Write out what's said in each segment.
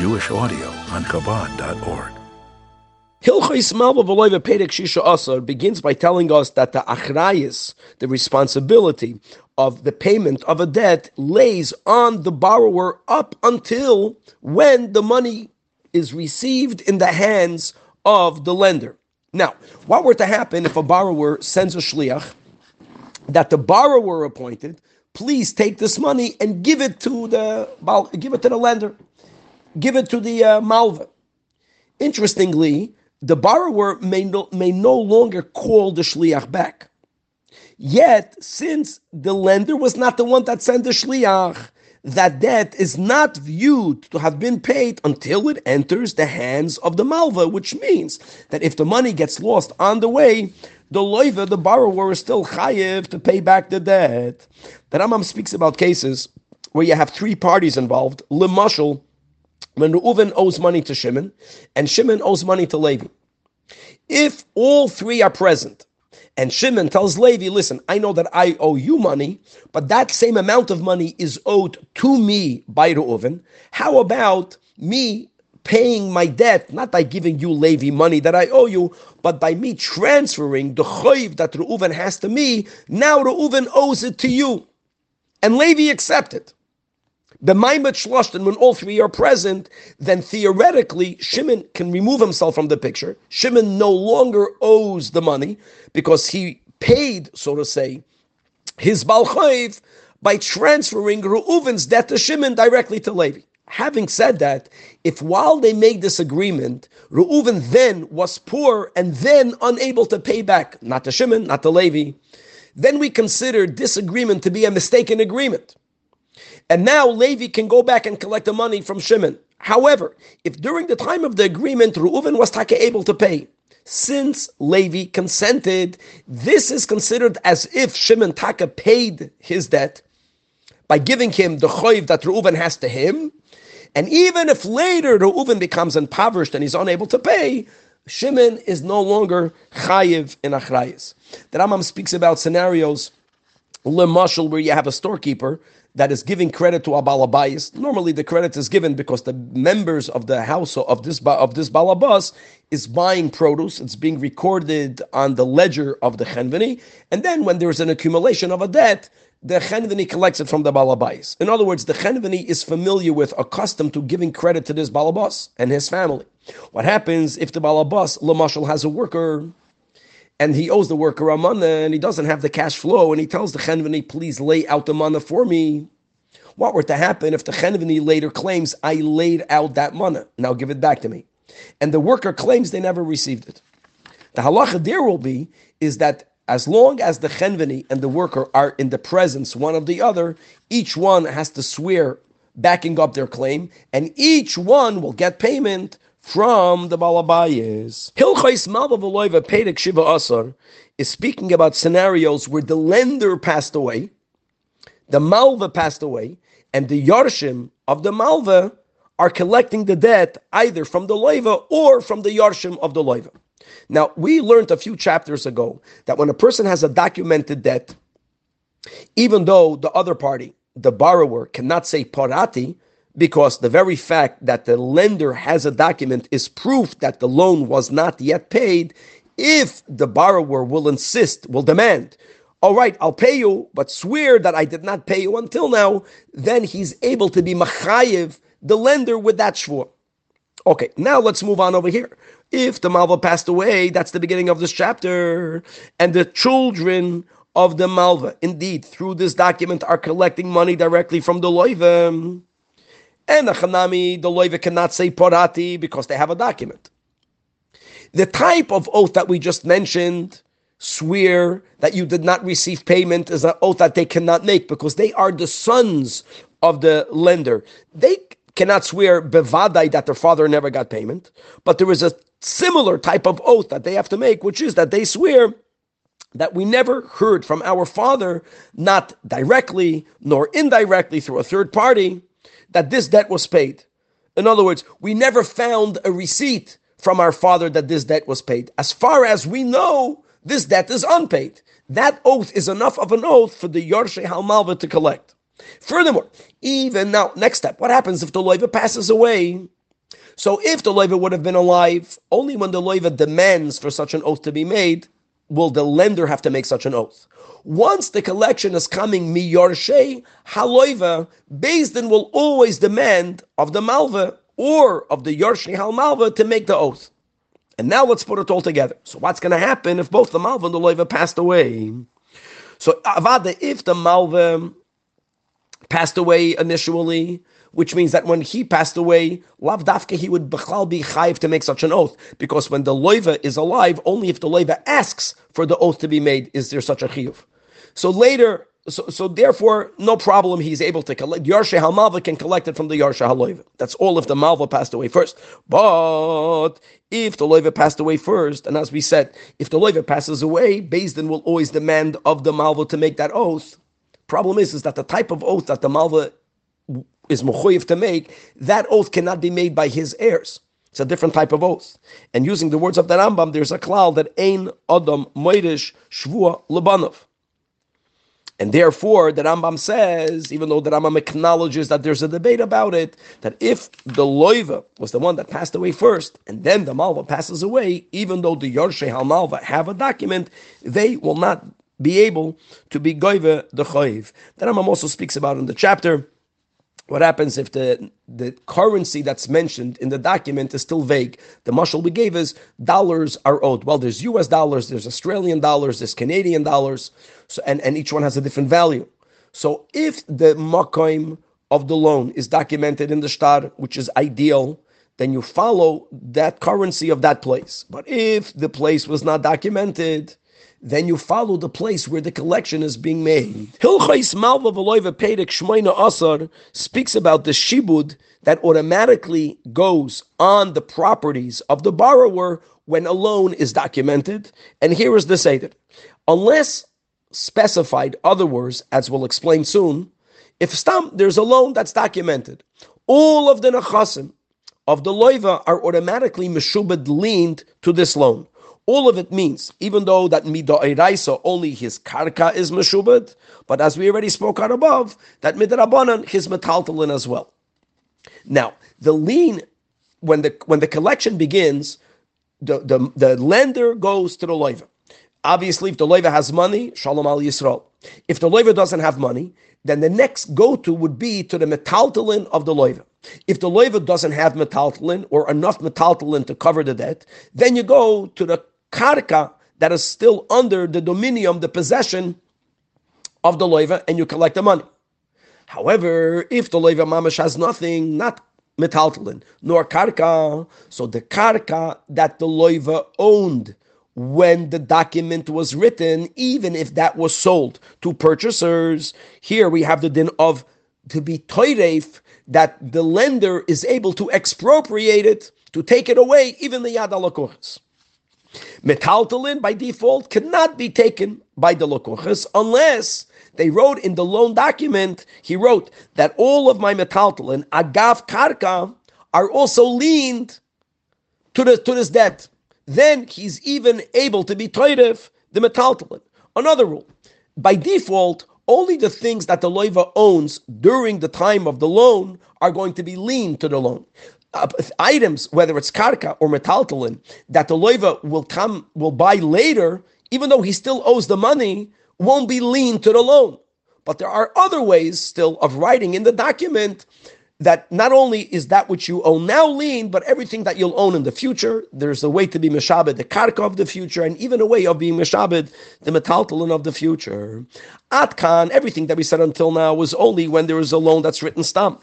Jewish audio on Chabad.org. Hilchais Malva V'loiva Pedek Shisha Asar begins by telling us that the achrayis, the responsibility of the payment of a debt, lays on the borrower up until when the money is received in the hands of the lender. Now, what were to happen if a borrower sends a shliach that the borrower appointed, please take this money and give it to the give it to the lender, give it to the uh, malva. Interestingly, the borrower may no, may no longer call the shliach back. Yet, since the lender was not the one that sent the shliach, that debt is not viewed to have been paid until it enters the hands of the malva, which means that if the money gets lost on the way, the loiva, the borrower, is still chayiv to pay back the debt. The Rambam speaks about cases where you have three parties involved. Lemashal, when Reuven owes money to Shimon, and Shimon owes money to Levi. If all three are present, and Shimon tells Levi, listen, I know that I owe you money, but that same amount of money is owed to me by Reuven. How about me paying my debt, not by giving you Levi money that I owe you, but by me transferring the choiv that Reuven has to me, now Reuven owes it to you. And Levi accepted. The Maimet Shloshtan, when all three are present, then theoretically Shimon can remove himself from the picture. Shimon no longer owes the money because he paid, so to say, his Balchayv by transferring Reuven's debt to Shimon directly to Levi. Having said that, if while they made this agreement, Reuven then was poor and then unable to pay back, not to Shimon, not to Levi, then we consider this agreement to be a mistaken agreement. And now Levi can go back and collect the money from Shimon. However, if during the time of the agreement Reuven was taka able to pay, since Levi consented, this is considered as if Shimon taka paid his debt by giving him the choiv that Reuven has to him. And even if later Reuven becomes impoverished and he's unable to pay, Shimon is no longer chayiv in achrayis. The Rambam speaks about scenarios, lemashal, where you have a storekeeper that is giving credit to a balabais. Normally, the credit is given because the members of the house of this of this balabas is buying produce. It's being recorded on the ledger of the chenveni, and then when there's an accumulation of a debt, the chenveni collects it from the balabais. In other words, the chenveni is familiar with, accustomed to giving credit to this balabas and his family. What happens if the balabas lamashal has a worker? And he owes the worker a mana and he doesn't have the cash flow and he tells the chenveni, please lay out the mana for me. What were to happen if the chenveni later claims, I laid out that mana, now give it back to me. And the worker claims they never received it. The halacha there will be is that as long as the chenveni and the worker are in the presence one of the other, each one has to swear backing up their claim, and each one will get payment from the Balabayas. Hilchais Malva Veloiva Pedek Shiva Asar is speaking about scenarios where the lender passed away, the Malva passed away, and the Yarshim of the Malva are collecting the debt either from the Loiva or from the Yarshim of the Loiva. Now, we learned a few chapters ago that when a person has a documented debt, even though the other party, the borrower, cannot say parati, because the very fact that the lender has a document is proof that the loan was not yet paid. If the borrower will insist, will demand, all right, I'll pay you, but swear that I did not pay you until now, then he's able to be machayev, the lender, with that shvur. Okay, now let's move on over here. If the Malva passed away, that's the beginning of this chapter, and the children of the Malva, indeed, through this document, are collecting money directly from the Loivim. And the Chanami, the Loiva cannot say Porati because they have a document. The type of oath that we just mentioned, swear that you did not receive payment, is an oath that they cannot make because they are the sons of the lender. They cannot swear bevadai that their father never got payment, but there is a similar type of oath that they have to make, which is that they swear that we never heard from our father, not directly nor indirectly through a third party, that this debt was paid. In other words, we never found a receipt from our father that this debt was paid. As far as we know, this debt is unpaid. That oath is enough of an oath for the Yorshe Halmalva to collect. Furthermore, even now, next step, what happens if the loiva passes away? So if the loiva would have been alive, only when the loiva demands for such an oath to be made, will the lender have to make such an oath. Once the collection is coming mi yorshe haloiva, Din will always demand of the malva or of the yorshe hal malva to make the oath. And now let's put it all together. So what's going to happen if both the malva and the loiva passed away? So avada, if the malva passed away initially, which means that when he passed away, Lav Dafka, he would be chayiv to make such an oath. Because when the loiva is alive, only if the loiva asks for the oath to be made is there such a chiyuv. So later, so, so therefore, no problem. He's able to collect. Yarshe Hamalva can collect it from the Yarshe Haloiva. That's all if the Malva passed away first. But if the Loiva passed away first, and as we said, if the Loiva passes away, Din will always demand of the Malva to make that oath. Problem is, is that the type of oath that the Malva is mechoyev to make, that oath cannot be made by his heirs. It's a different type of oath. And using the words of the Rambam, there's a klal that ein adam moirish shvua lebanov. And therefore, the Rambam says, even though the Rambam acknowledges that there's a debate about it, that if the loiva was the one that passed away first, and then the malva passes away, even though the Yorshe HaMalva have a document, they will not be able to be goiva the chayiv. The Rambam also speaks about in the chapter what happens if the, the currency that's mentioned in the document is still vague? The mushal we gave is dollars are owed. Well, there's US dollars, there's Australian dollars, there's Canadian dollars, so, and, and each one has a different value. So if the makoim of the loan is documented in the star, which is ideal, then you follow that currency of that place. But if the place was not documented, then you follow the place where the collection is being made. Hilchais Malva Veloiva Pedek Shmoina Asar speaks about the shibud that automatically goes on the properties of the borrower when a loan is documented. And here is the Seder. Unless specified otherwise, as we'll explain soon, if stam, there's a loan that's documented, all of the nechasim of the loiva are automatically meshubed leaned to this loan. All of it means, even though that midairaisa only his karka is meshubed, but as we already spoke out above, that midrabanan his metaltalin as well. Now, the lien, when the when the collection begins, the, the, the lender goes to the loiva. Obviously, if the loiva has money, shalom al Yisrael. If the loiva doesn't have money, then the next go-to would be to the metaltalin of the loiva. If the loiva doesn't have metaltalin or enough metaltalin to cover the debt, then you go to the karka that is still under the dominium, the possession of the loiva, and you collect the money. However, if the loiva mamash has nothing, not metaltalin, nor karka, so the karka that the loiva owned when the document was written, even if that was sold to purchasers, here we have the din of to be toireif, that the lender is able to expropriate it, to take it away, even the yad alakochas. Metaltalin by default cannot be taken by the lokuchas unless they wrote in the loan document, he wrote that all of my metaltalin, agav karka, are also leaned to, the, to this debt. Then he's even able to be toiref the metaltalin. Another rule, by default, only the things that the loiva owns during the time of the loan are going to be leaned to the loan uh, items, whether it's karka or metaltalin, that the loiva will come will buy later, even though he still owes the money, won't be lean to the loan. But there are other ways still of writing in the document that not only is that which you own now lean, but everything that you'll own in the future. There's a way to be meshabed the karka of the future, and even a way of being meshabed the metaltalin of the future. Atkan, everything that we said until now was only when there is a loan that's written stamp.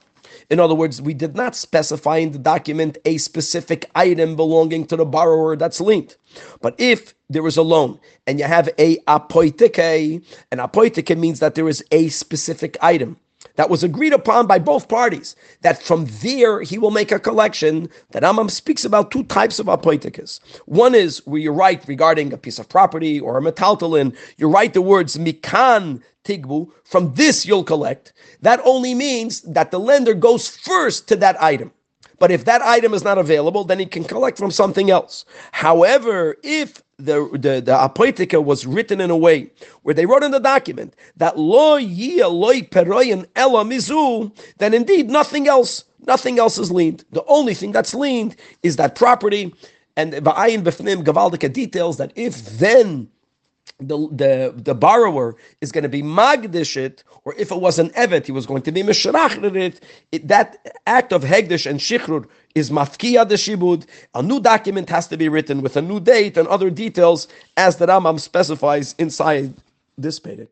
In other words, we did not specify in the document a specific item belonging to the borrower that's linked. But if there is a loan and you have a apoitike, an apoitike means that there is a specific item that was agreed upon by both parties, that from there he will make a collection. That Amam speaks about two types of apoitikis. One is where you write regarding a piece of property or a metaltalin, you write the words mikan tigbu, from this you'll collect. That only means that the lender goes first to that item. But if that item is not available, then he can collect from something else. However, if the the the apoitika was written in a way where they wrote in the document that lo yia loy peroyin ela mizu, then indeed nothing else, nothing else is leaned. The only thing that's leaned is that property, and ba'ayin b'fnim gavaldika details that if then the the the borrower is going to be magdish or if it was an evet, he was going to be mishrachrit it. That act of hegdish and shichrur is mafkiya de shibud. A new document has to be written with a new date and other details, as the Rambam specifies inside this pedic.